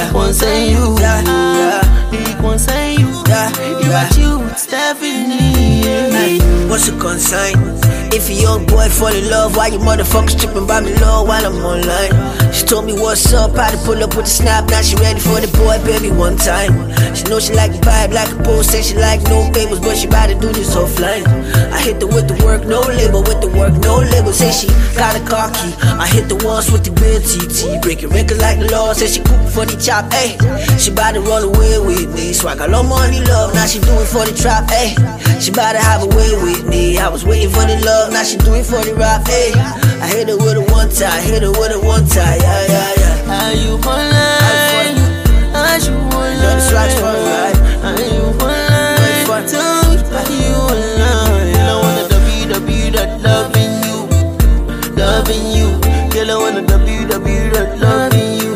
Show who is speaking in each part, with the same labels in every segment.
Speaker 1: yeah. One say you, yeah, yeah. One say you, yeah, you yeah. you, Stephanie. What's the consign? If a young boy fall in love, why you motherfuckers tripping by me low while I'm online? She told me what's up, how to pull up with the snap. Now she ready for the boy, baby, one time. She know she like the vibe, like a post, say she like no favors, but she about to do this offline. I hit the with the work, no label, with the work, no label. Say she got a car key. I hit the ones with the real TT, breaking records like the law. Say she cool for the chop, ayy. She about to run away with me, so I got no money, love. Now she do for the trap, ayy. She about to have a way with me. I was waiting for the love now she do it for the rap, Hey, I hit her with a one time, hit her with a one time, yeah, yeah, yeah. Are you for life? Are you life? Know the stripes for right? Are you for life? Tell me, are you alive? Girl, I wanna www that loving you, loving you. Girl, I wanna www that loving you,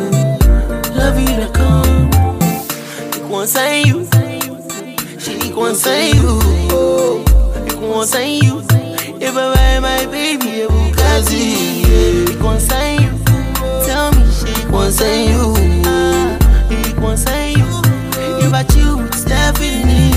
Speaker 1: loving you. Come, you want say you, she want say you, say you. If I buy my baby a Bugatti, yeah. concern you. Tell me she concern you. He ah, concern you. If I choose Stephanie.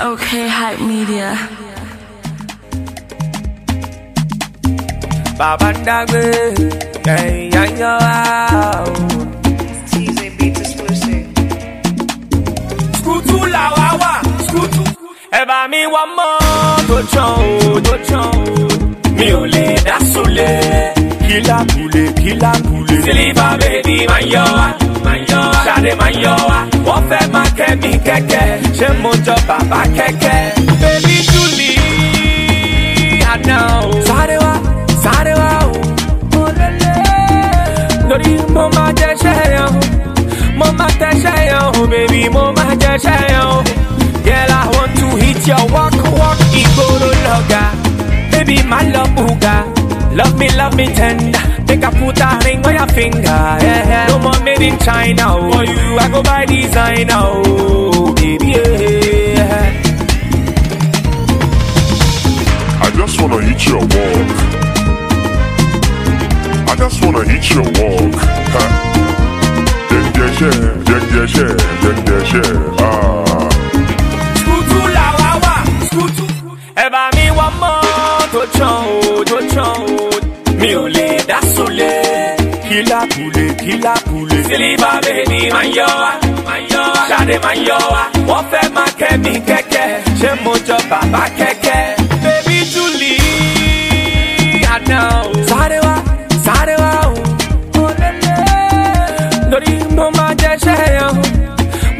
Speaker 2: Okay, hype media.
Speaker 3: Baba Dagwe, yeah, yeah, yeah.
Speaker 4: TZ Beats exclusive.
Speaker 3: Skutu la wawa, skutu. Ẹ bá mi wá mọ́ tó tán o, tó tán o. Mi ò lè. Kìlá kùlé, kìlá kùlé. Sílífà bèbí máa yọ wá, máa yọ wá. Ṣadé máa yọ wá. Wọ́n fẹ́ máa kẹ́ mi kẹ́kẹ́. Ṣé mo jọ bàbá kẹ́kẹ́? Bébí Júlì, àná o. Sáré wá, sáré wá o. Mo lélẹ̀. Lórí mo máa jẹ́ ṣẹ́yàn o. Mo máa tẹ ṣẹ́yàn o, bèbí mo máa jẹ́ ṣẹ́yàn o. Girl, I want to hit your walk, walk, ìgboro lọ́gà. Baby, my love booga. Love me, love me tender. Make a put a ring on your finger. Yeah, yeah. No more made in China. Oh. For you, I go by designer. Oh, baby, yeah.
Speaker 5: I just wanna hit your walk. I just wanna hit your walk. Ha. Yeah, yeah, yeah, yeah, yeah, yeah, yeah, yeah. Ah.
Speaker 3: Skutu la wa wa, skutu. Ẹ bá mi wá mọ́ tó tán o, tó tán o. Mi ò lè dá sólé. Kìlá kùlé, kìlá kùlé. Sílífà bèbí máa yọ wá, máa yọ wá. Ṣadé máa yọ wá. Wọ́n fẹ́ máa kẹ́ mi kẹ́kẹ́. Ṣé mo jọ bàbá kẹ́kẹ́? Bébí Júlì, àná o. Sáré wá, sáré wá o. Lórí mo máa jẹ́ ṣẹ́yàn o.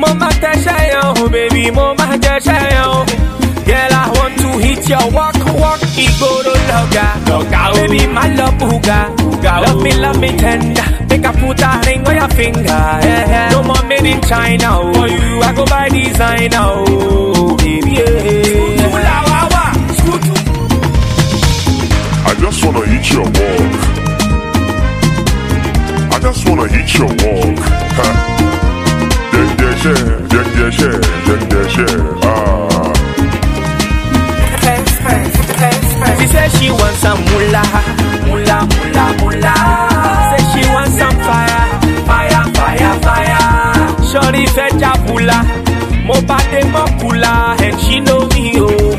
Speaker 3: Mo máa tẹ ṣẹ́yàn o, bèbí mo máa jẹ́ ṣẹ́yàn o. Girl, I want to hit your walk, walk, ìgboro lọ́gà. Lọ́gà o. Baby, my love booga. Booga. Love me, love me tender. Make a put a ring on your finger. Yeah, yeah. No more made in China o. For you, I go by designer o. Baby, yeah.
Speaker 5: I just wanna hit your walk. I just wanna hit your walk. Yeah, yeah, yeah, yeah, yeah, yeah, yeah, yeah. Ah.
Speaker 3: Said she wants some moolah, moolah, moolah, moolah. Say she wants some fire, fire, fire, fire. Shorty said jabula, mo bade mo kula, and she know me oh,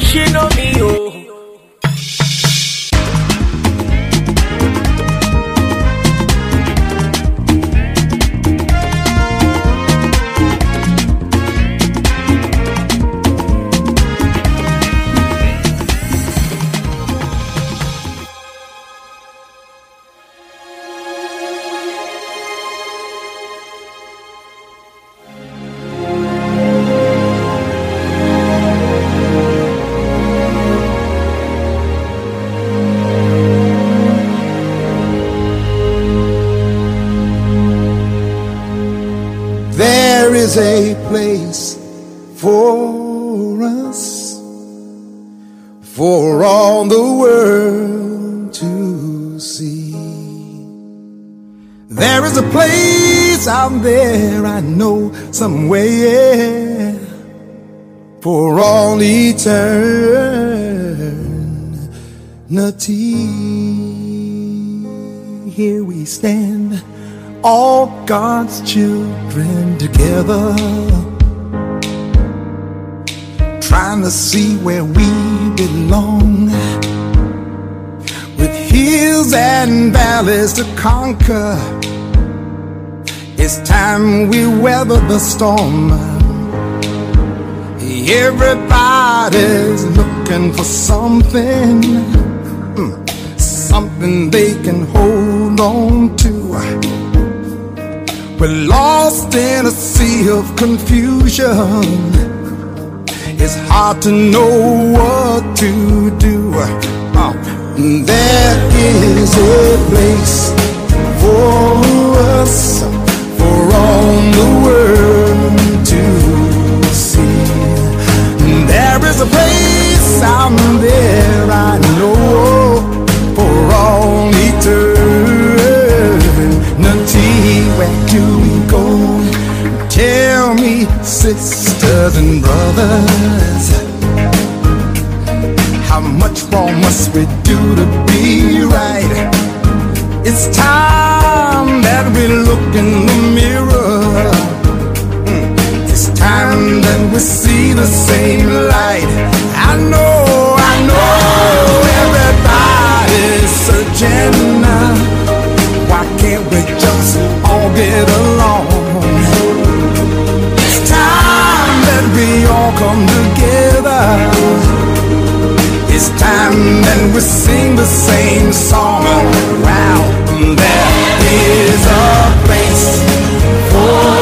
Speaker 3: she know me oh.
Speaker 6: Is a place for us, for all the world to see. There is a place out there I know somewhere for all eternity. Here we stand, all God's children together, trying to see where we belong. With hills and valleys to conquer, it's time we weather the storm. Everybody's looking for something, mm, something they can hold on to. We're lost in a sea of confusion. It's hard to know what to do. Uh, there is a place for us, for all the world to see. There is a place out there I know Tell me, sisters and brothers, how much more must we do to be right? It's time that we look in the mirror. It's time that we see the same light. I know, I know everybody's searching. now. Why can't we just all get along? We all come together. It's time that we sing the same song. Wow, there is a place for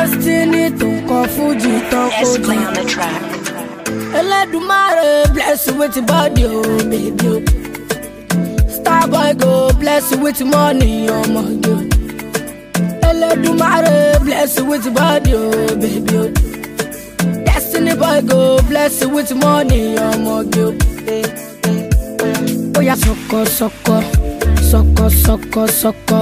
Speaker 7: Destiny tó kọ fújì tó kojú. Ẹlẹ́dùnmáre bless you with body o oh, baby o. Starboy go bless you with money ọmọge o. Ẹlẹ́dùnmáre bless you with body o oh, baby o. Destiny boy go bless you with money ọmọge o. Oya sọkọ sọkọ sọkọ sọkọ sọkọ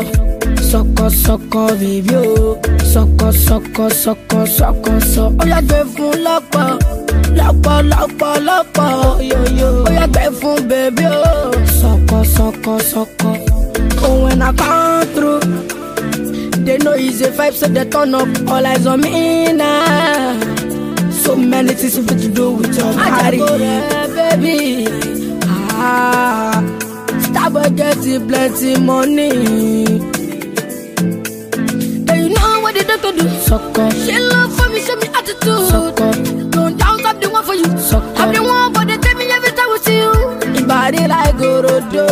Speaker 7: sọkọ sọkọ bèbí o sọkọ sọkọ sọkọ sọkọ sọ. Oya gbé fún lọ́pọ̀ lọ́pọ̀ lọ́pọ̀ lọ́pọ̀ yoyo. Oya gbé fún bèbí o sọkọ sọkọ sọkọ. Oh when I come through. They know he's a vibe, so they turn up. All eyes on me now. So many things you to do with your body, baby. Ah, Starboy getting plenty money. To do? Sucker. She love for me, show me attitude. Sucker. Don't doubt I'm the one for you. Sucker. I'm the one, but they tell me every time we see you. Your body like Gorodo.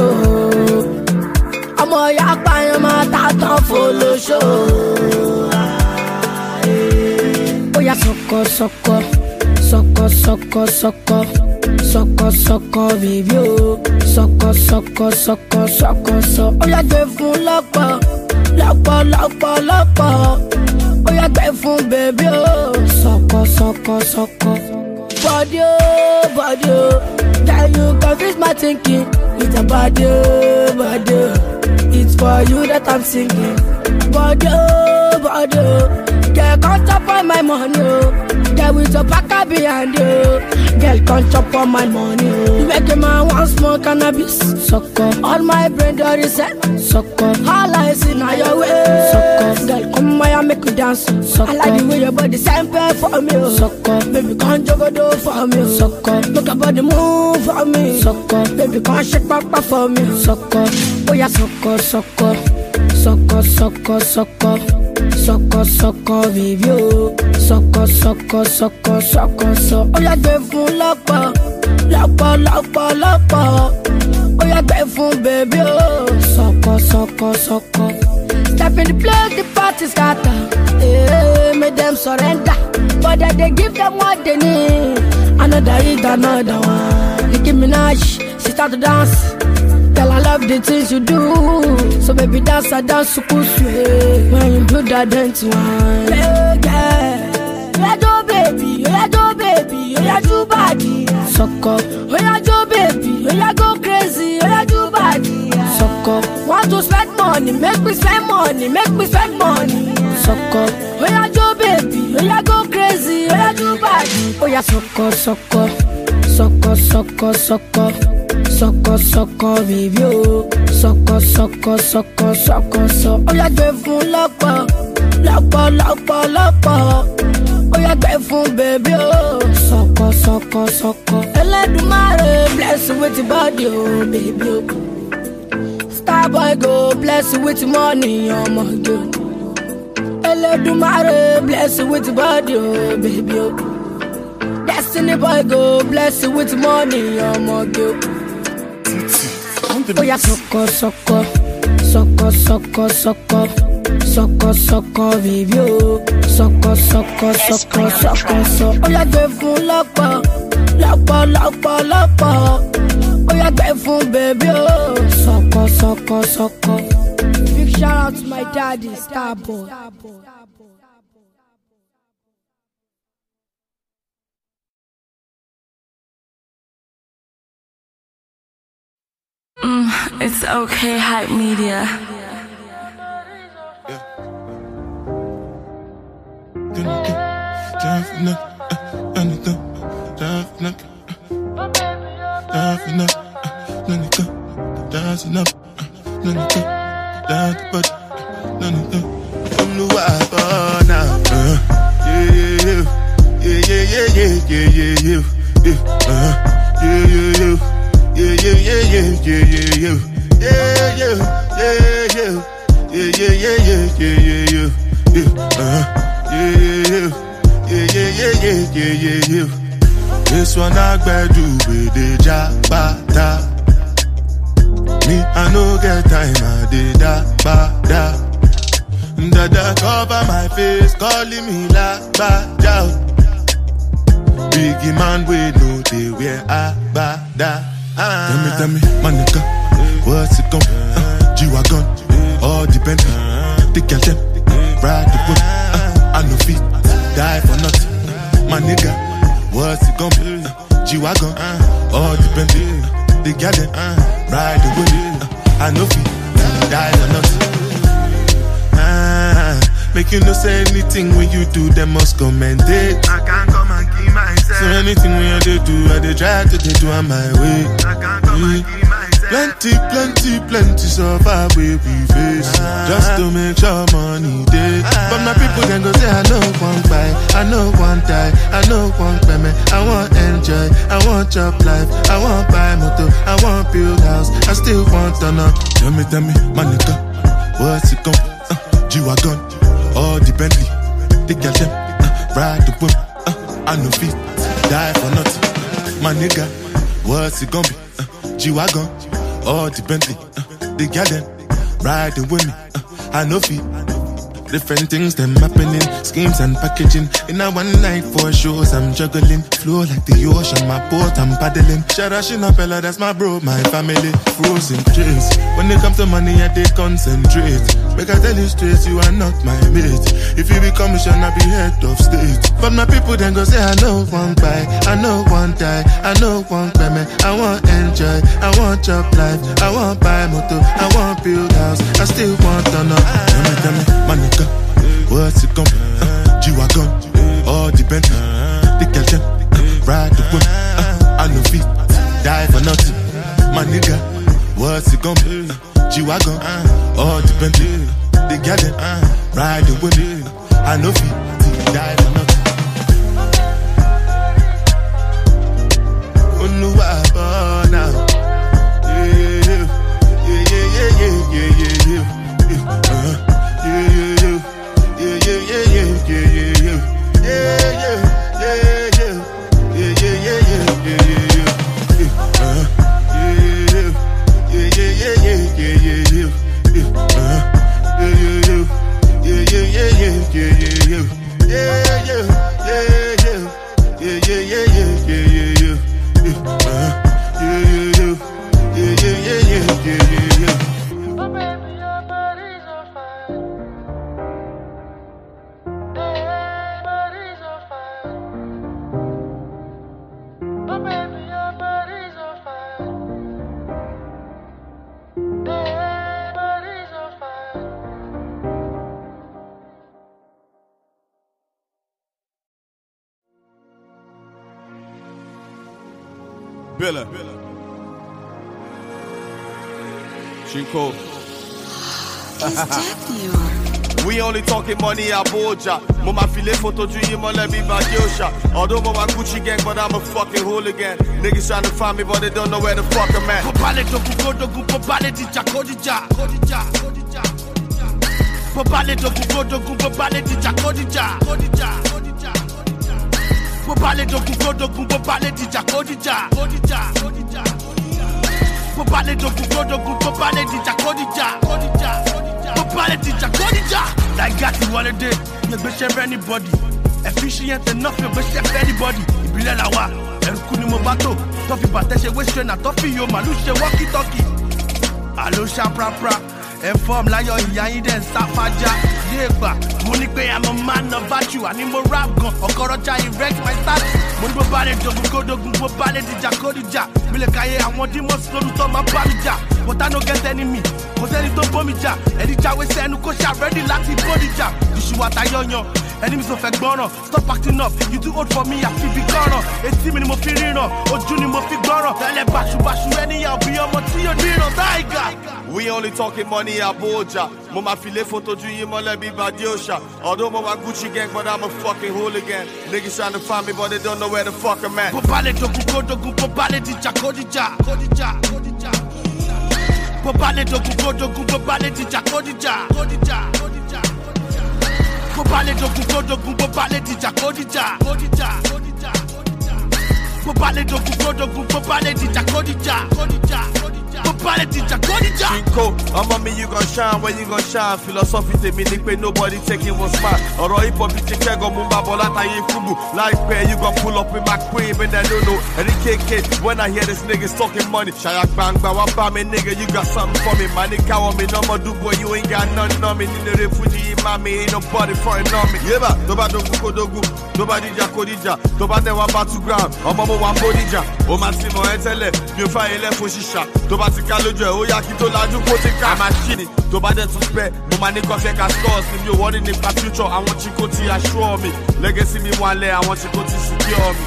Speaker 7: ọmọ ya pààyàn máa ta tán fọlọ́ṣọ́. ó yà sọkọ sọkọ sọkọ sọkọ sọkọ sọkọ sọkọ bèbí o sọkọ sọkọ sọkọ sọkọ sọ. ó yà gbé fún lọ́pọ̀ lọ́pọ̀ lọ́pọ̀ lọ́pọ̀ ó yà gbé fún bèbí o sọkọ sọkọ sọkọ. body o body o can you confuse my thinking with your body o body o. It's for you that I'm singing. Body, oh, body, oh. Girl, come chop on my money, oh. Girl, with your back behind you. Girl, come chop on my money. You make a man want smoke cannabis. Sucker. All my brain dirty set. Sucker. All I see now your way. Sucker. Girl, come my and make you dance. Sucker. I like the way your body sample for me. Sucker. Baby, come juggle do for me. Sucker. Look your body move for me. Sucker. Baby, come shake papa for me. Sucker. Oh yeah, sucker, sucker. Sucker, sucker, sucker. Sucker, sucker, baby, oh. Sucker, sucker, sucker, sucker, sucker. Oh yeah, gbé fún lọ́pọ̀. Lọ́pọ̀, lọ́pọ̀, lọ́pọ̀. Oh yeah, gbé fún baby, oh. Sucker, sucker, sucker. Step in the place, the party scatter. Hey, make them surrender. But then they give them what they need. Another hit, another one. Nicki Minaj, she start to dance. Girl, I love the things you do. So baby, dance, I dance, so cool, sweet. When you do that, dance one. Yeah, yeah. Yeah, do baby, yeah, do baby, yeah, do body. Sucker, oh yeah, do baby, oh yeah, go crazy, oh yeah, do body. Sucker, want to spend money, make me spend money, make me spend money. Sucker, oh yeah, do baby, oh yeah, go crazy, oh yeah, do body. Oh yeah, sucker, sucker, sucker, sucker, sucker. Sọkọ sọkọ bèbí o sọkọ sọkọ sọkọ sọkọ sọ. Ó yà gbé fún lọ́pọ̀ lọ́pọ̀ lọ́pọ̀ lọ́pọ̀. Ó yà gbé fún bèbí o sọkọ sọkọ sọkọ. Ẹlẹ́dùnmáre bless you with body o bèbí o. Starboy go bless you with money ọmọge o. Ẹlẹ́dùnmáre bless you with body o bèbí o. Destiny boy go bless you with money ọmọge o. Oya sọkọ sọkọ sọkọ sọkọ sọkọ sọkọ sọkọ bèbí o sọkọ sọkọ sọkọ sọkọ sọ. Oya gbé fún lọ́pọ̀ lọ́pọ̀ lọ́pọ̀ lọ́pọ̀. Oya gbé fún bèbí oh. o sọkọ sọkọ sọkọ. Big shout out to my daddy Starboy.
Speaker 2: It's okay, hype media.
Speaker 8: This one I do with the jabata. Me, I no get time, I did da ba da. Dada cover my face, calling me la ba da. Biggie man, we know they wear a ba da. Tell me, tell me, my nigga, what's it gon' uh, G-Wagon, all depend. Take your them, ride the whip. Uh, I no fit, die for nothing. My nigga, what's it gon' be? Uh, G-Wagon, uh, all depend. They got them, uh, ride the whip. Uh, I no fit, die for nothing. Ah, make you no say anything when you do, them must commend it. I can't come and. So anything we I dey do, I dey try to dey do on my way. I can't come and keep myself. Plenty, plenty, plenty suffer where we face. Just to make sure money day. But my people then go say, I know one buy, I know one die, I know one payment. I want enjoy, I want job life, I want buy motor, I want build house, I still want to know. Tell me, tell me, my nigga, what's it gon' uh, G-Wagon, all the Bentley, the girl them, uh, ride the whip, uh, I know feet, die for nothing. My nigga, what's it gonna be? Uh, G-Wagon, all the Bentley, uh, the them, riding with me, uh, I know feet. Different things them happening, schemes and packaging. In a one night for shows, I'm juggling. Flow like the ocean, my boat, I'm paddling. Sharashina Bella, that's my bro, my family. Frozen dreams. When it comes to money, I they concentrate. Make I tell you straight, you are not my mate. If you become a I be head of state. But my people then go say, I know one buy, I know one die, I know one payment. I want enjoy, I want job life, I want buy motor, I want build house, I still want to know. Tell me, tell me, my nigga, what's it be? Uh, G-Wagon, all the Bentley, the them, uh, ride the whip, uh, I know feet, die for nothing. My nigga, what's it gon' be? Uh, G-Wagon, all the Bentley, the girl them, ride whip, uh, I know feet,
Speaker 9: only talking money Abuja. Mo ma file photo yi mo let me back Yosha. Although mo ma Gucci gang, but I'm a fucking hooligan. Niggas trying to find me, but they don't know where the fuck I'm at.
Speaker 10: Popale dogu godogu popale dija kodija kodija kodija Popale dogu godogu popale dija kodija kodija kodija Popale dogu godogu popale dija kodija kodija kodija Popale dogu godogu popale dija kodija kodija Popale dija kodija Like got you one day, you be share anybody. Efficient enough, you be share anybody. Ìbílẹ̀ la wa, ẹ̀rùkú ni mo bá tó Tọ́fi bàtẹ́ ṣe wéṣẹ̀ náà tọ́fi yóò màlúù ṣe wọ́kítọ́kì àló ṣàprapra ẹ fọ́ọ̀mù láyọ̀ ìyá yín dẹ̀ ń sáfájá yé gbà mo ní pé i'm a man of virtue. Àní mo rap gan ọkọ̀rọ̀jà erect my status mo ní bó bá lè dogun kó dogun bó bá lè dìjà kó dìjà mi lè káyé àwọn demons lórúkọ máa bá mi jà. I no get enemy kò sẹ́ni tó bómi jà. Ẹni jáwé sẹ́nu kó ṣàrẹ́dì láti bóni jà. Ìṣùwàtà yọ̀yàn ẹni mi sọ fẹ́ gbọ́ràn. Stop acting up you too old for me àfi bí gbọ́ràn etí mi ni mo fi ríran ojú ni mo fi gbọ́ràn. Tẹ́lẹ̀ báṣubàṣu ẹniyàn bí ọmọ tí yóò
Speaker 9: only talking money Abuja. Mo ma file photo yi mo let me back Yosha. Although mo ma Gucci gang, but I'm a fucking hooligan. Niggas trying to find me, but they don't know where the fuck I'm at.
Speaker 10: bó bá lè dogun kó dogun bó bá lè dìjà kó dìjà kó dìjà kó dìjà bó bá lè dogun kó dogun bó bá lè dìjà kó dìjà kó dìjà kó dìjà bó bó bó bó bó kó dìjà.
Speaker 9: Chico, ọmọ mi you gon shine when you gon shine. Philosophy tèmi ni pé nobody taking one smile. Ọ̀rọ̀ hip hop ti kẹ́gàn mú bá bọ̀ látàyè fúgbù. Láìpẹ́ you gon pull up with my queen but I don't know. Ẹni kéèké when I hear this niggas talking money. Ṣàyà gbangba wá bá mi nigga you got something for me. Màá káwọ́ mi náà mọ̀ dúgbò you ain't got nothing on me. Nínú eré fújì yìí mi ain't nobody frontin' on me. Yébà tó bá dogun kó dogun, tó bá dìjà kó dìjà, tó bá tẹ̀ wá battleground, ọmọ mo wà bódìjà. Ó máa ti mọ̀ ẹ́ tẹ́lẹ̀, mi ò lójú ẹ̀, ó yá kí tó lajú kó ti ká. Àmà ṣì ni, tó bá dẹ̀ tún pẹ́, mo máa ní kọ́fẹ́ ká scores ni mi ò wọ́rí nípa future. Àwọn chiko ti assure mi, legacy mi wà lẹ̀, àwọn chiko ti secure mi.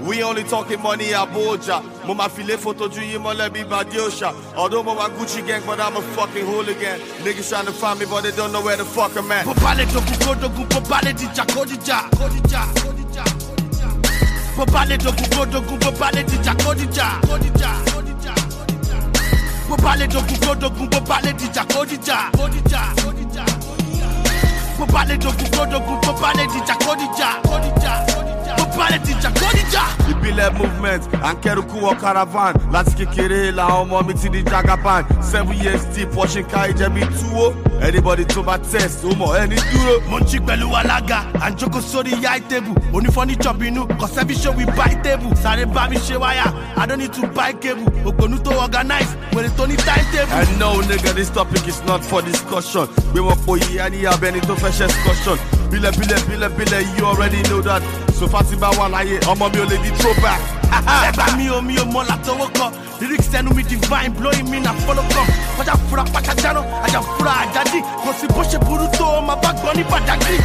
Speaker 9: We only talking money Abuja. Mo ma file photo ju yi mole bi ba diosha. Although mo ma Gucci gang, but I'm a fucking hooligan. Niggas trying to find me, but they don't know where the fuck I'm at.
Speaker 10: Popale dogun godogun popale dija kodija kodija kodija Popale dogun godogun popale dija kodija kodija kodija Popale dogun godogun popale dija kodija kodija kodija Popale dogun godogun popale dija kodija kodija Popale dija kodija
Speaker 9: ìbílẹ̀ movement ànkẹ́rùkú wọ caravan. Láti kékeré làwọn ọmọ mi ti di jagaban. Seven years deep washing ká ìjẹ́bi túwó anybody tó bá test ó mọ̀ ẹni dúró.
Speaker 10: mo ń jí pẹ̀lú alága à ń jókòó sórí yáì tébù. Onífọ́nìjọ́ bínú we buy table. Sáré bá mi ṣe wáyà i don't need to buy cable. Ògbónú tó organize wèrè tó ní time table.
Speaker 9: I know nigga this topic is not for discussion. Gbé wọn po yìí ẹni abẹni tó fẹ́ ṣe excursion bílẹ̀ bílẹ̀ bílẹ̀ bílẹ̀ you already know that sofa ti bá wà láyé ọmọ mi ò lè di throwback.
Speaker 10: ẹgbà mi ò mi ò mọ látọwọ́ kọ lyrics ẹnu mi divine blowing me na follow come pàjá fura pàjá jáná àjà fura àjájì kò sí bó ṣe burú tó o máa bá gbọ́ ní pàjágìrì.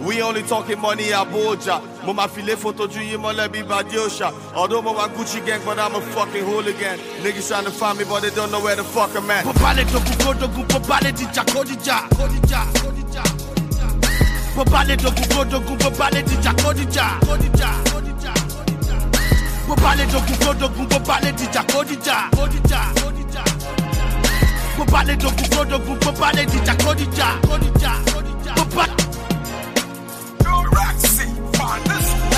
Speaker 9: We only talking money Abuja. Mo ma file photo ju yi mole bi ba diosha. Although mo ma Gucci gang, but I'm a fucking hooligan. Niggas trying to find me, but they don't know where the fuck I'm at.
Speaker 10: popale dogun godogun popale dija kodija kodija kodija popale dogun godogun popale dija kodija kodija kodija popale dogun godogun popale dija kodija kodija kodija popale dogun godogun popale dija kodija kodija kodija popale.
Speaker 2: Spirit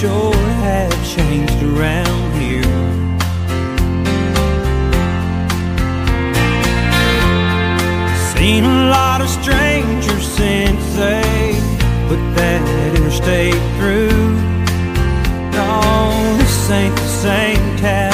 Speaker 11: Sure have changed around here. Seen a lot of strangers since they put that interstate through. No, this ain't the same town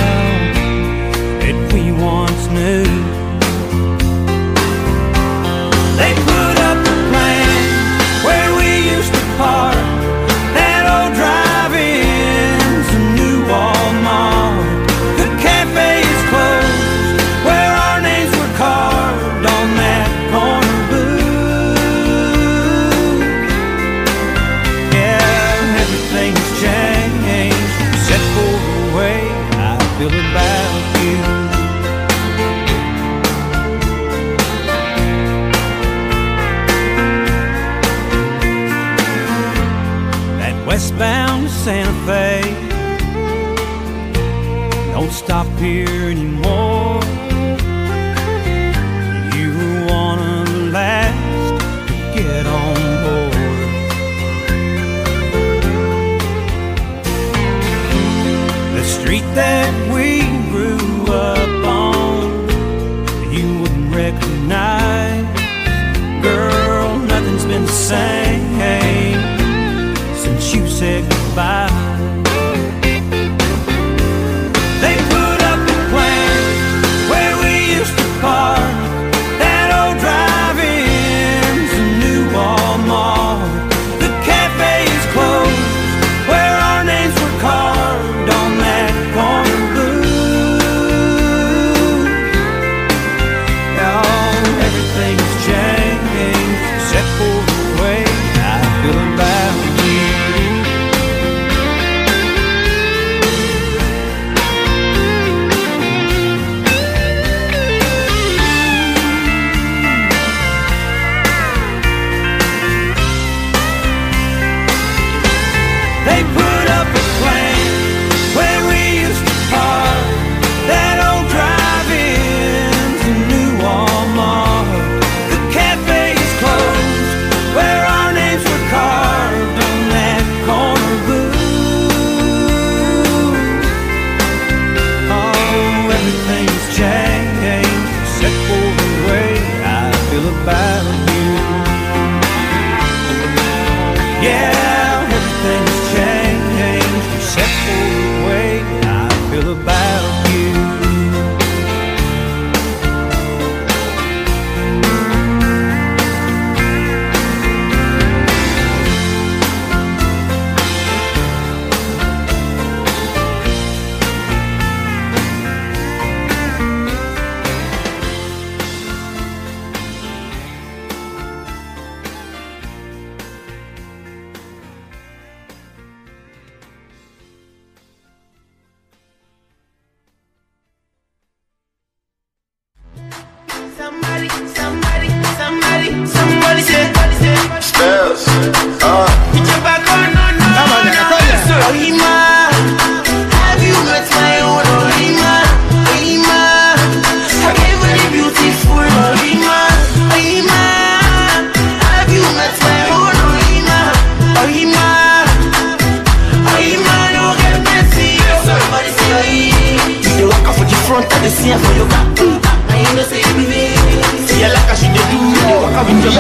Speaker 12: out with your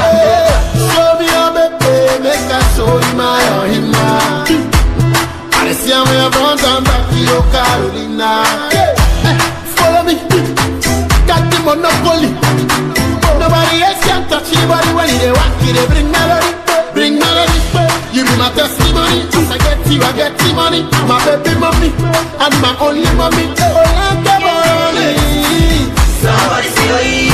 Speaker 13: me baby, make show you my. I see I'm back, you Carolina. Follow me, got the monopoly. Nobody else can touch your body when you walk, you bring melody, bring melody. You be my I get you, I get money. My baby mommy, and my only mommy.
Speaker 14: Somebody yeah
Speaker 13: Oh,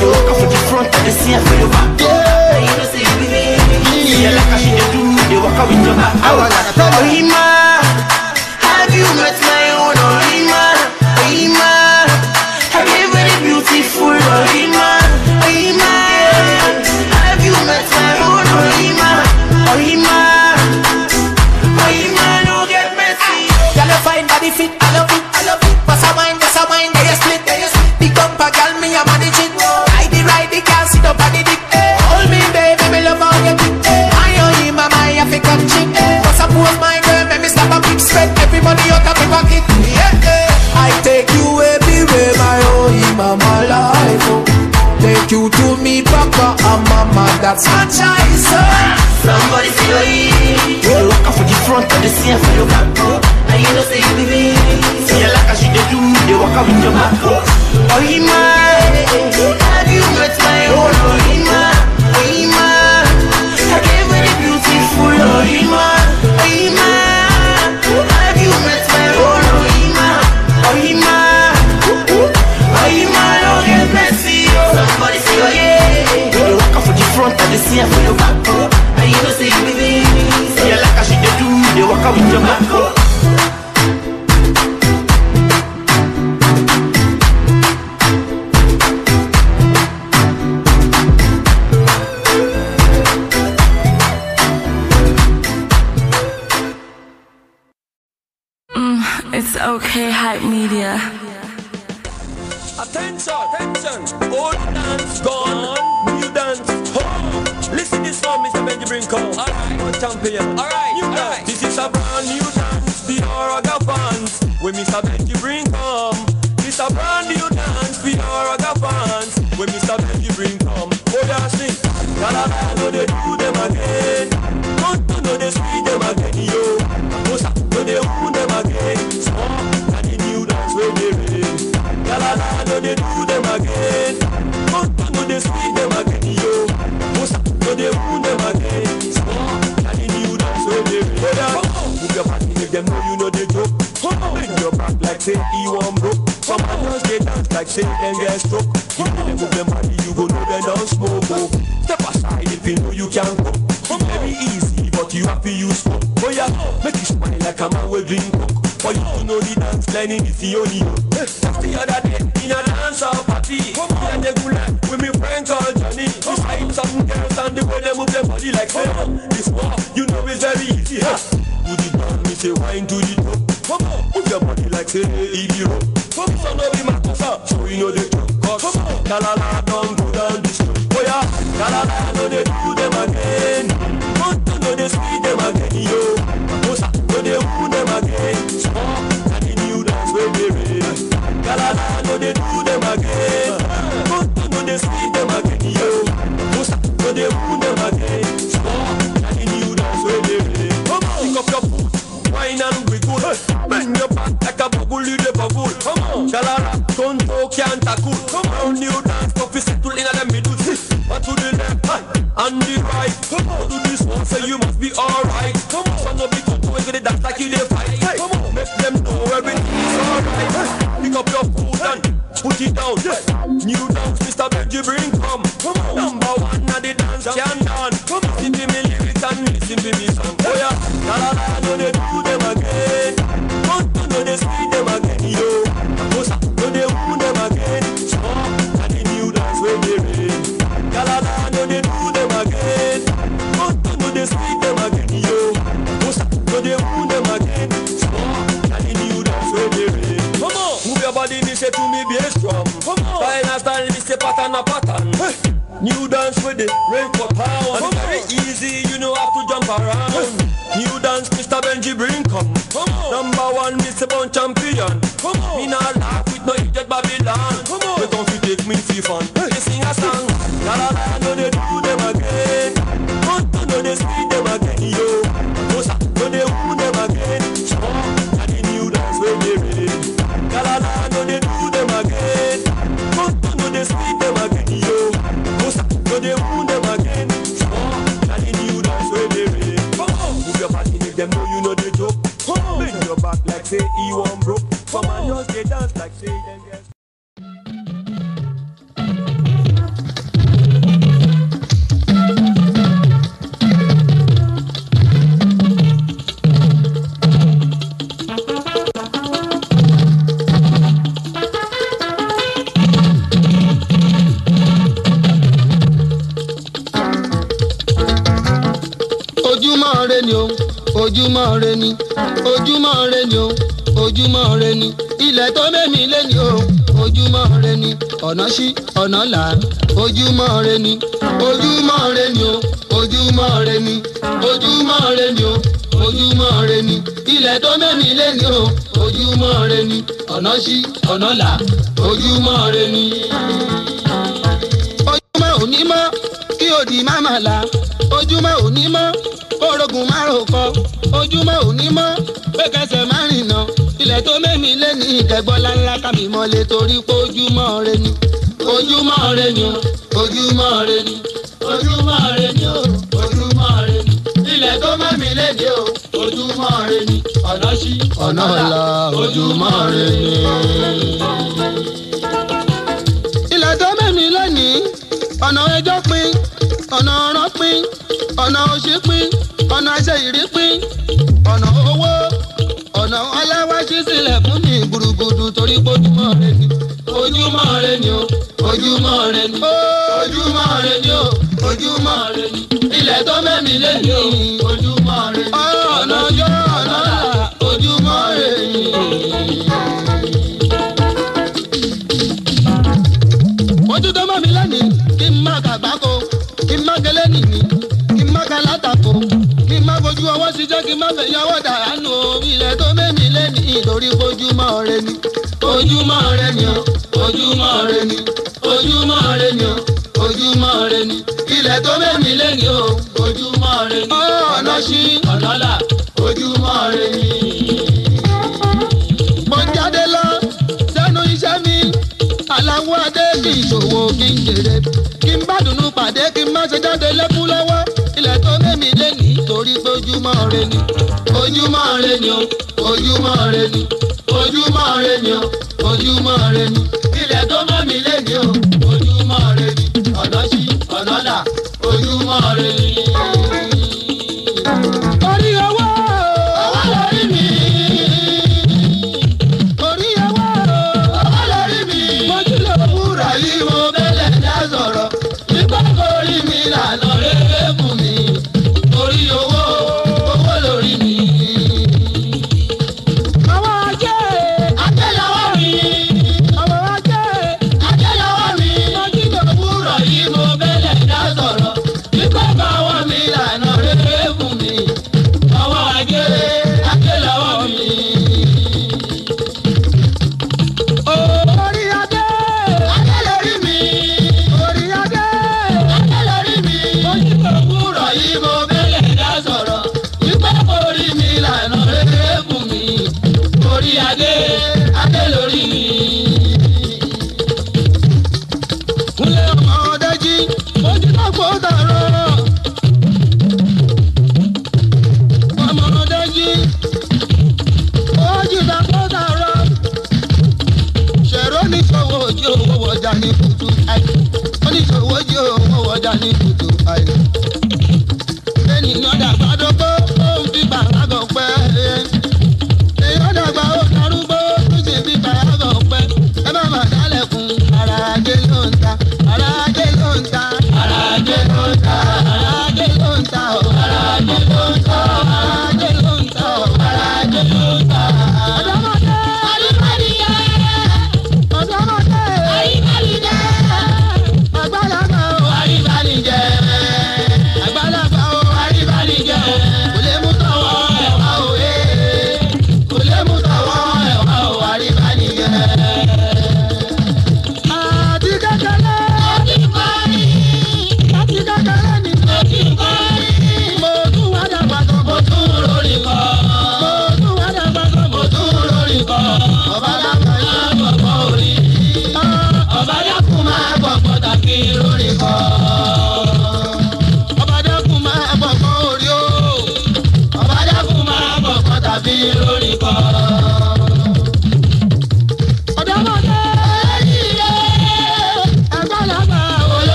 Speaker 12: You walk for the front and they see her for back.
Speaker 13: yeah.
Speaker 14: You know say you be me
Speaker 12: See like she dey do, they walk out with your back.
Speaker 13: I want to tell you.
Speaker 14: Have you met my own Ohima Ohima Have you very beautiful Ohima Ohima Have you met my own Ohima Ohima Ohima no get messy
Speaker 15: you find body fit, I love it, my choice. Oh.
Speaker 14: Somebody oh yeah
Speaker 12: You walk out for the front they see her for your back.
Speaker 14: And you know say you be me
Speaker 12: See her like how she dey do, they walk out with your back.
Speaker 14: Ohima Have you met my own
Speaker 12: they see her for your back.
Speaker 14: And you know say you be
Speaker 12: See her like how she dey do, they walk out with your back.
Speaker 2: Mm, it's okay, hype media.
Speaker 16: Attention, attention. Old dance gone, one, Mr. Benji Brinko. Alright, champion. Alright, new dance. This is a brand new dance. The Oraga fans. When Mr. Benji bring come. This a brand new dance. The Oraga fans. When Mr. Benji bring come. Oh, yeah, sing. La la la, no, they do like say he one broke. Some others they dance like say them get. If you move them body, you go know they don't smoke. Oh. Step aside if you know you can go. It's very easy, but you have to use smoke. Oh yeah, make you smile like a man will drink coke. For you to know the dance line is the only Just the other day in a dance hall party Come on, they go like with me friend called Johnny We sight some girls and the way they move their body like say This war, you know it's very easy huh? Do the down, me say wine to the top Come on, move your body like say easy rope Come on, no be matter sir, so you know the joke Come on, la la la, don't go down this Oh yeah, la la la, no they do them again. Don't do no they sweet them again, yo. Oh, Bossa, no they woo them again. Small, and the new dance where they rain Galala, no they do them again. Don't do no they
Speaker 17: sweet ojúmọ́ re ni ojúmọ́ re ni o ojúmọ́ re ni ilẹ̀ tó mẹ́mi lé ni o ojúmọ́ re ni ọ̀nà sí ọ̀nà là ojúmọ́ re ni ojúmọ́ re ni o ojúmọ́ re ni ojúmọ́ re ni o ojúmọ́ re ni ilẹ̀ tó mẹ́mi lé ni o ojúmọ́ re ni ọ̀nà sí ọ̀nà là ojúmọ́ re ni. ojúmọ́ òní mọ́ kí òdì má má la ojúmọ́ òní kórógùn má rò kọ. Ojúmọ́ òní mọ́ pé kẹsẹ̀ má rìnà ilẹ̀ tó mẹ́mi lé ní ìkẹgbọ́lá ńlá kámi mọ́lẹ̀ torí pé ojúmọ́ re ni. Ojúmọ́ re ni ojúmọ́ re ni. Ojúmọ́ re ni ojúmọ́ re ni. Ilẹ̀ tó mẹ́mi lé ní o ojúmọ́ re ni. Ọ̀nà sí ọ̀nà là ojúmọ́ re ni. ilẹ̀ tó mẹ́mi lé ní ọ̀nà ẹjọ́ pin ọ̀nà ọ̀rọ̀ pin ọ̀nà òṣì pin ọ̀nà ẹsẹ̀ ìrí pin ọ̀nà owó ọ̀nà ọláwáṣí sílẹ̀ fún mi. Gbùrùgbùrù torí ojúmọ́ rẹ ni. Ojúmọ́ rẹ ni o ojúmọ́ rẹ ni. Ojúmọ́ rẹ ni o ojúmọ́ rẹ ni. Ilẹ̀ tó mẹ́mi lé ní ojúmọ́ rẹ ni kí má fẹ̀yìn ọwọ́ dàránù o ilẹ̀ tó mẹ́mi lẹ́nìí torí ojúmọ́ rẹ ni. Ojúmọ́ rẹ ni o ojúmọ́ rẹ ni. Ojúmọ́ rẹ ni o ojúmọ́ rẹ ni. Ilẹ̀ tó mẹ́mi lẹ́nìí o ojúmọ́ rẹ ni. Ọ̀nà sí. Ọ̀nà là ojúmọ́ rẹ ni. mo jáde lọ sẹ́nu iṣẹ́ mi. Aláwọ̀ adé kì í ṣòwò kí n jèrè. Kí n bá dùnú pàdé kí n má ṣe jáde lẹ́kú lọ́wọ́ ojúmọ́ rẹ ni ojúmọ́ rẹ ni o ojúmọ́ rẹ ni ojúmọ́ rẹ ni o ojúmọ́ rẹ ni ilẹ̀ tó mẹ́mi lé ní o ojúmọ́ rẹ ni ọ̀nà sí ọ̀nà là ojúmọ́ rẹ ni.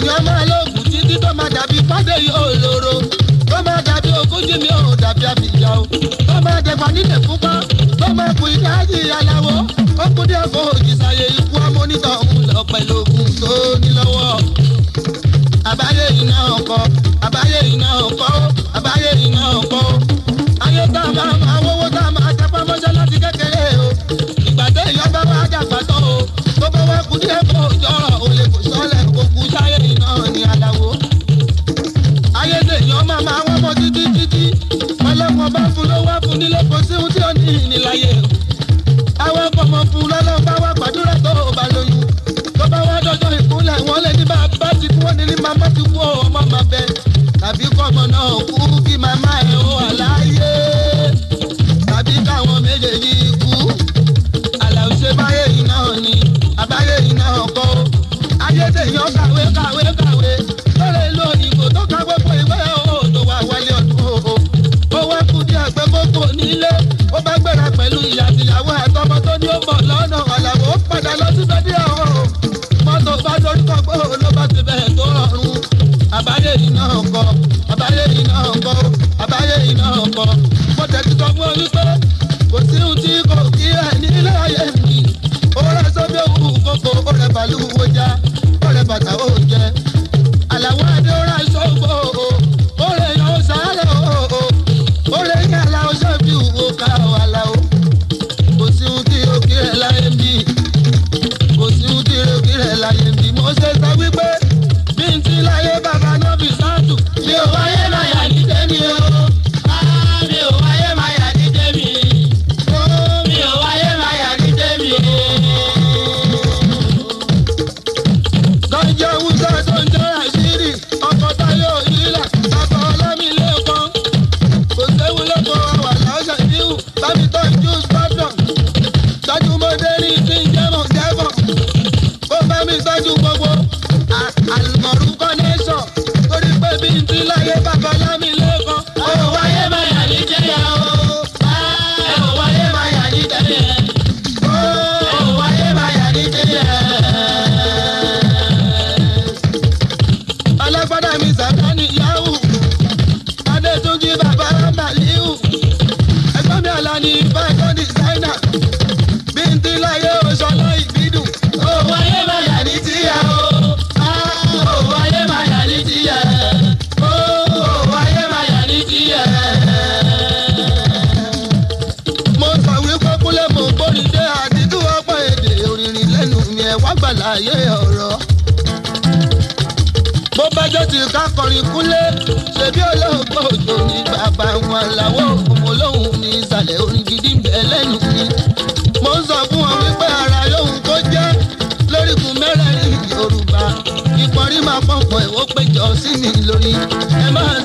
Speaker 17: èèyàn máa lóògùn títí tó máa dàbí pádéyì òòlòrò tó máa dàbí ogójì mi ò dàbí àfìyà o. Tó máa dẹ̀gbà nílẹ̀ púpọ̀ tó máa kú ìdá yìí aláwọ̀. Ó kú díẹ̀ fún òjìṣàyè ikú amónítọ̀ òun lọ pẹ̀lú ogun tó ní lọ́wọ́. àbáyé iná ọkọ àbáyé iná ọkọ àbáyé iná ọkọ ayé tá a máa máa wọ́wọ́ tá a máa tapá mọ́ṣẹ́ láti kékeré o. Ìgbà téèyàn bá wá dàgbà tó o tó bá kú díẹ̀ fún òjò sí ohun tí ó ní ìníláyè àwọn ọkọ̀ ọmọ fún lọ́lọ́run.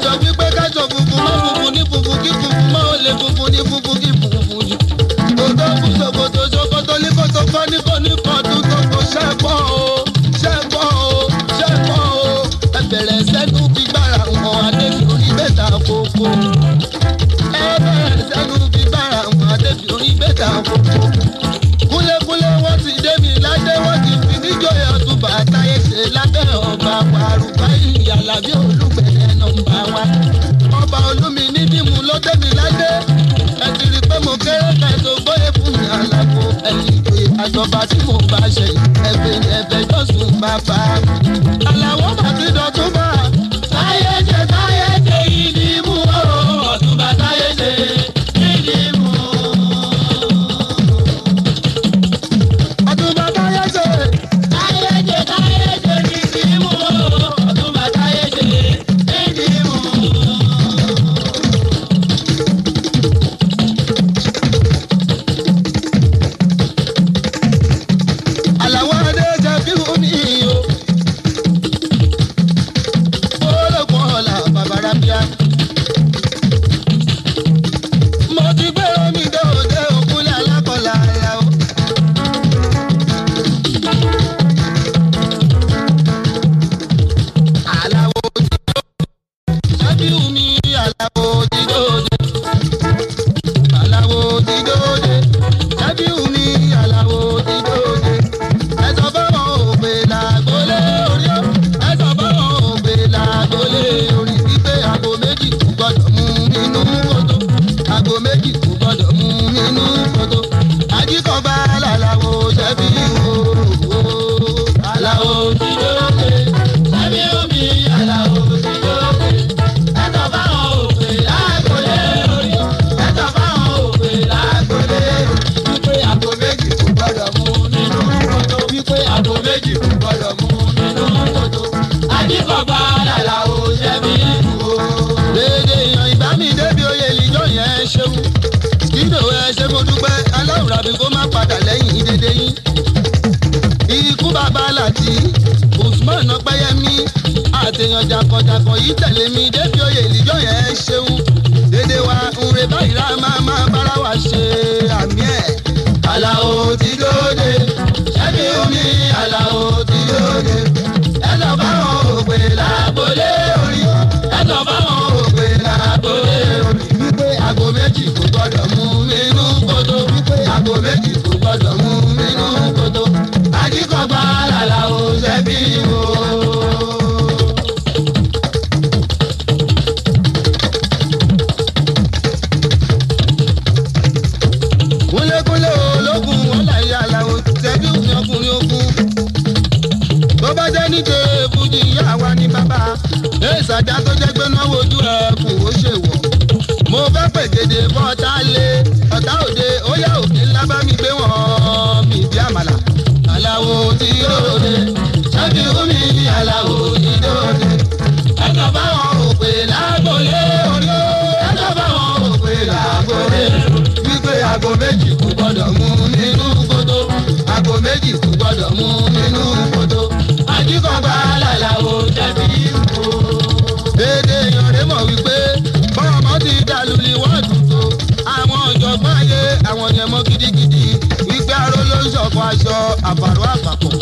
Speaker 17: Sọ wípé kájọ funfun má funfun ní funfun kí funfun má ò lè funfun ní funfun kí funfun jù. kòtò fún ṣòkòtò ṣòkòtò ní kòtò kọ́ ní kò ní kọ́ tún tó kò ṣẹ́gbọ́ o ṣẹ́gbọ́ o ṣẹ́gbọ́ o. ẹ bẹ̀rẹ̀ sẹ́nu fi gbára wọn adébí orí bẹ́tà kókó. ẹ bẹ̀rẹ̀ sẹ́nu fi gbára wọn adébí orí bẹ́tà kókó. kúlékúlé wọ́n ti dé mi ládé wọ́n ti fi níjòyè ọdún bàtà ẹsẹ̀ lábẹ́ ọba pàrùkà ìyàlá bí olùgbẹ̀yẹ tí mo bá ṣe ẹ̀fẹ̀ ẹ̀fẹ̀ jọ̀sùn bàbá mọ̀ wípé bọ́ọ̀mọ ti dàlúlì wọ́ọ̀dù tó àwọn ọ̀jọ̀gbọ́n ayé àwọn yẹn mọ́ gidigidi. Wípé aró ló ń ṣọ̀kọ aṣọ àfàrò àpapọ̀.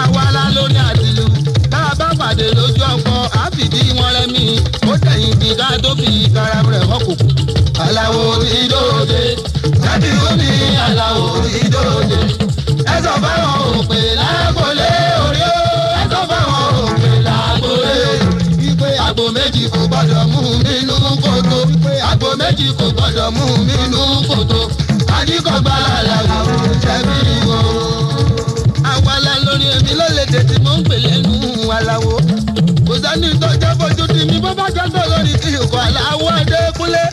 Speaker 17: Àwa la lóní àtìlú tá a bá pàdé lójú ọkọ àfìdí wọn rẹmi. Ó tẹ̀yìn bí ká tó fi kára rẹ̀ ọkùnkùn aláwo ti dóde jáde omi aláwo ti dóde ẹsọ fáwọn òpè lágbólé àgbo méjì kò gbọdọ̀ mú nínú kòtò wípé àgbo méjì kò gbọdọ̀ mú nínú kòtò àdìkọ̀gbà làlàó ṣẹ́bí wo. àwàlà lórí èmi ló lè tètè mọ́ ń pè lẹ́nu aláwo kò sẹ́ni tó jẹ́ fojú di mi bó bá jẹ́ tó lórí ìkọ̀ aláwọ̀ adékúnlé.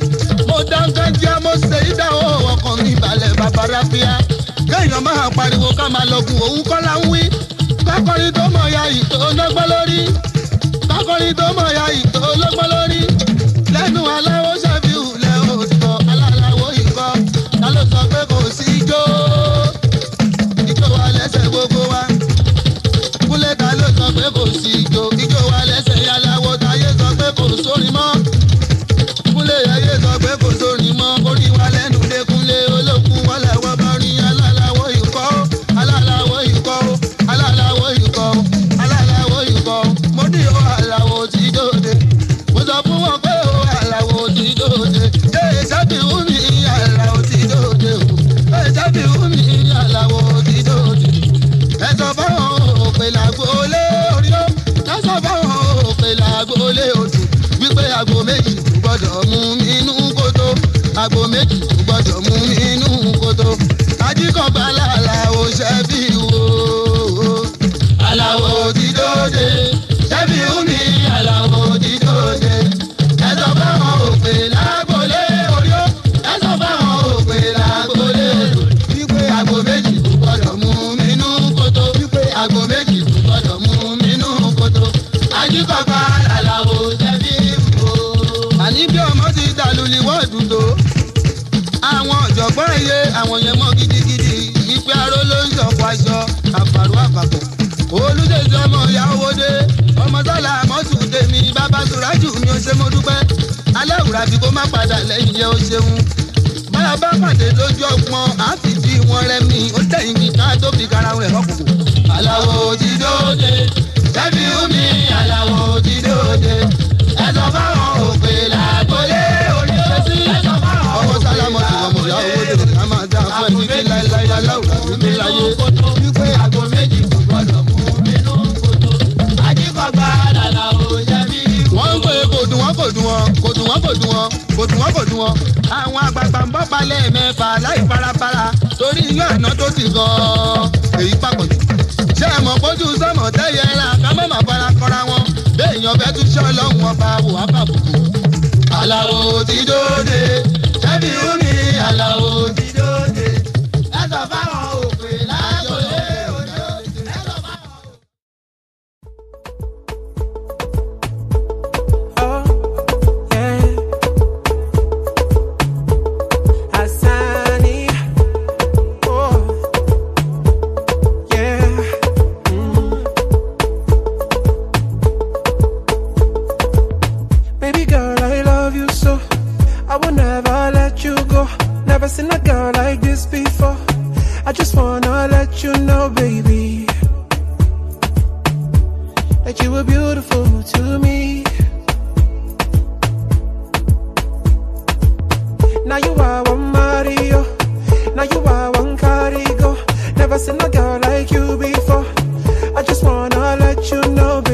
Speaker 17: Mo dáńgájíá mo ṣe ìdáwọ́ ọkàn mi balẹ̀ bàbá kéèyàn máa pariwo ká máa lọgùn òun kọ́ la ń wí. Kákọrin tó mọ̀ ya ìtò lọ́gbọ́n lórí kákọrin tó mọ̀ ya ìtò lọ́gbọ́n lórí. Lẹ́nu aláwọ̀ ṣàfihù lẹ́ òtítọ́ aláwọ̀ ikọ́ ta ló sọ pé kò sí ijó? Ijó wa lẹ́sẹ̀ gbogbo wa. Kúlẹ̀ ta ló sọ pé kò sí lágbolé odò wípé àgbo méjì kò gbọ́dọ̀ mú mi inú kótó. Àgbo méjì kò gbọ́dọ̀ mú mi inú kótó. Ajíkọ̀gbà dé ọmọ sálà mọ́tò tèmi bàbá sùrájù mi ò ṣe mo dúpẹ́. Alẹ́ òwúrà tí kò má padà lẹ́yìn yẹn ó ṣeun. Báyọ̀ bá pàdé lójú ọgbọ́n á fi bí wọn rẹ mi ó tẹ̀yìn kí ká tó fi kára rẹ̀ rọ́pò. aláwo ti dóde. Ṣẹ́bi omi aláwo ti dóde. Ẹ̀sọ́ fáwọn òpè làgbólé orí ó sí. Ẹ̀sọ́ fáwọn ọmọ sálámọ̀ tí ọmọ ìyá owó dé ká máa dá fún kí tó ní láyé. Dùn wọ́n kò dùn wọ́n kò dùn wọ́n kò dùn wọ́n kò dùn wọ́n àwọn àgbààgbà ń bọ́ balẹ̀ mẹ́fà láì farafara torí iyán àná tó ti gan-an èyí pàpọ̀ jù. ṣé ẹ mọ̀ pójú sọ́mọ̀ tẹ́yẹ ra? Ká má má fara kọ́ra wọn. Béèyàn fẹ́ tún ṣọ́ lọ́hùn ọba wò á bàbùkù. aláwo ti dóde. Ṣẹ́bi omi aláwo ti dóde. Ẹ̀sọ̀ fáwọn
Speaker 18: girl, I love you so. I will never let you go. Never seen a girl like this before. I just wanna let you know, baby, that you were beautiful to me. Now you are one Mario. Now you are one Carigo. Never seen a girl like you before. I just wanna let you know, baby.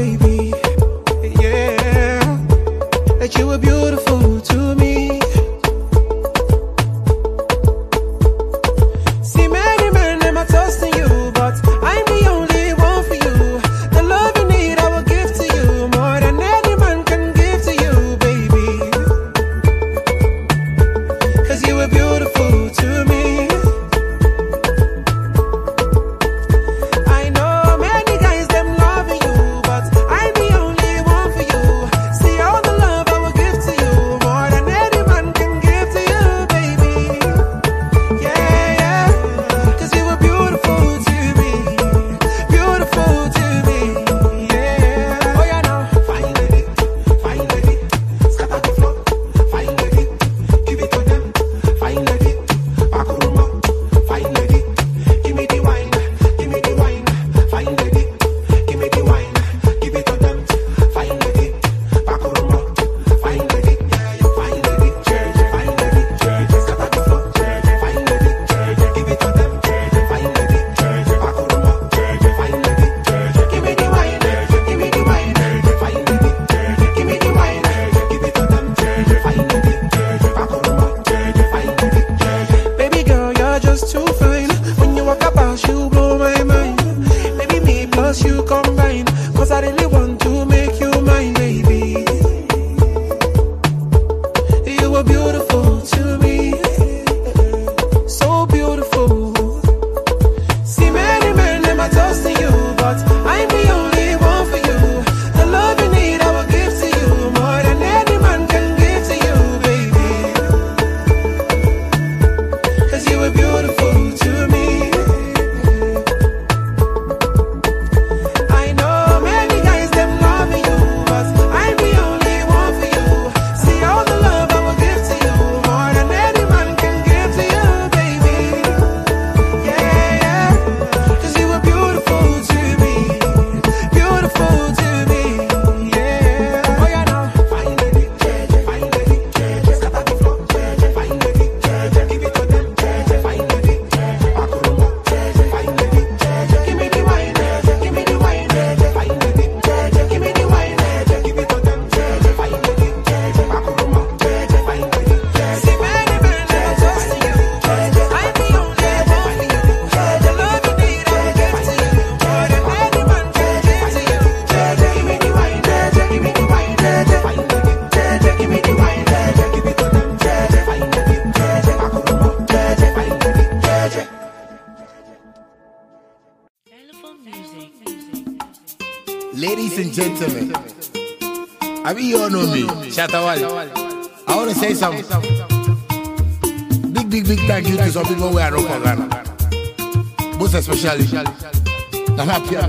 Speaker 6: Nana Pia.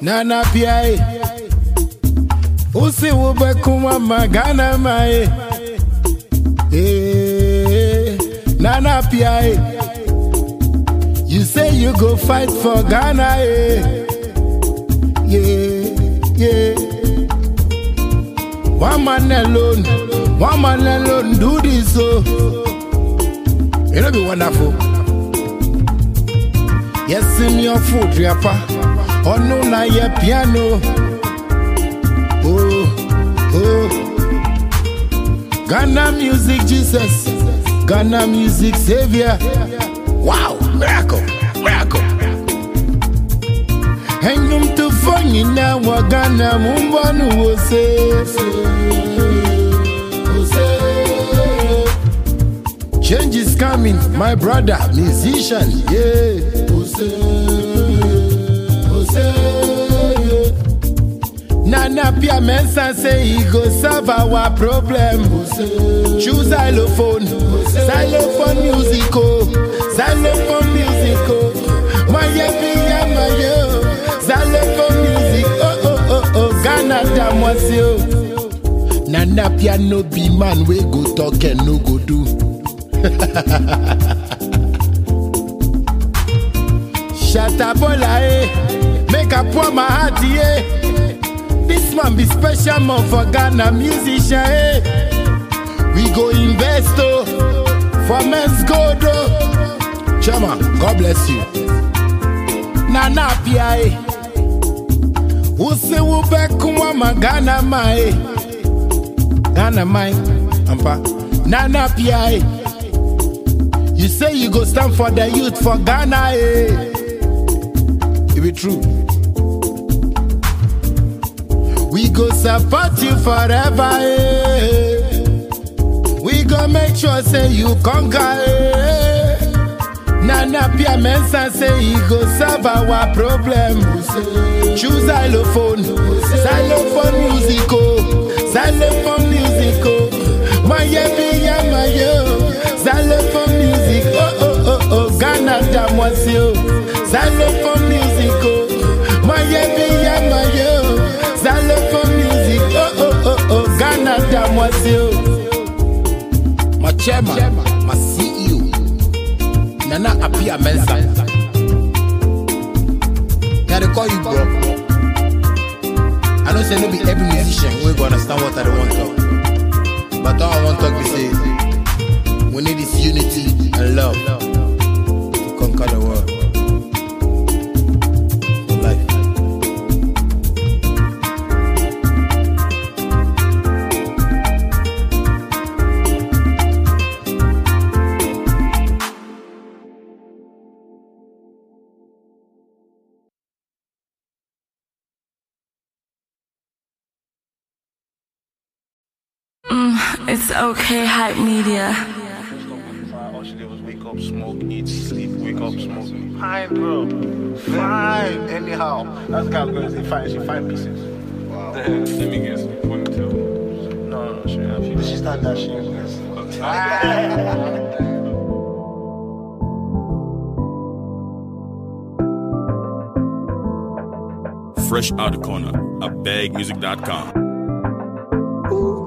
Speaker 6: Nana Pia. Usi ube kuma magana mae. Eh, Nana Pia. You say you go fight for Ghana, eh? Yeah, yeah. One man alone, one man alone do this, so it'll be wonderful. Yes, in your foot, Riapa. Oh no, na your piano. Oh, oh. Ghana music, Jesus. Ghana music, Savior. Wow, miracle, miracle. Hengum to funny now, Ghana, Mumbanu will say. Change is coming, my brother, musician, yeah. Nana Pia Mensa say he go solve our problem. Choose xylophone, xylophone musical, xylophone musical. Maya Pia Mayo, xylophone music. Oh oh oh oh, Ghana Damwasio. Nana Pia no be man we go talk and no go do. Shatabola eh, make a pour my heart yeah. This man be special man for Ghana musician eh. We go invest oh, for men's gold oh. Chairman, God bless you. Nana Pia eh. Use ube kuma ma Ghana ma eh. Ghana mai, ampa. Nana Pia eh. You say you go stand for the youth for Ghana eh. True. We go support you forever. Eh. We go make sure say you conquer. Eh. Nana Pia Mensah say he go solve our problem. Choose xylophone, xylophone musical, xylophone musical. Maya Pia Mayo, xylophone music. Oh oh oh oh, Ghana Damwasio, xylophone Damwasio. My chairman, my CEO, Nana Appiah Mensah. Can I call you bro? I don't say no be every musician we go understand what I want to. But all I want to say we need this unity and love
Speaker 2: okay, hype media.
Speaker 12: All she did was wake up, smoke, eat, sleep, wake up, smoke. Fine, bro. Fine. Anyhow, that's kind of going to say fine. She fine pieces. Wow. Let me guess. One, two. No, no, no. She, she, she's not that shameless.
Speaker 19: Fresh out the corner. A bagmusic.com.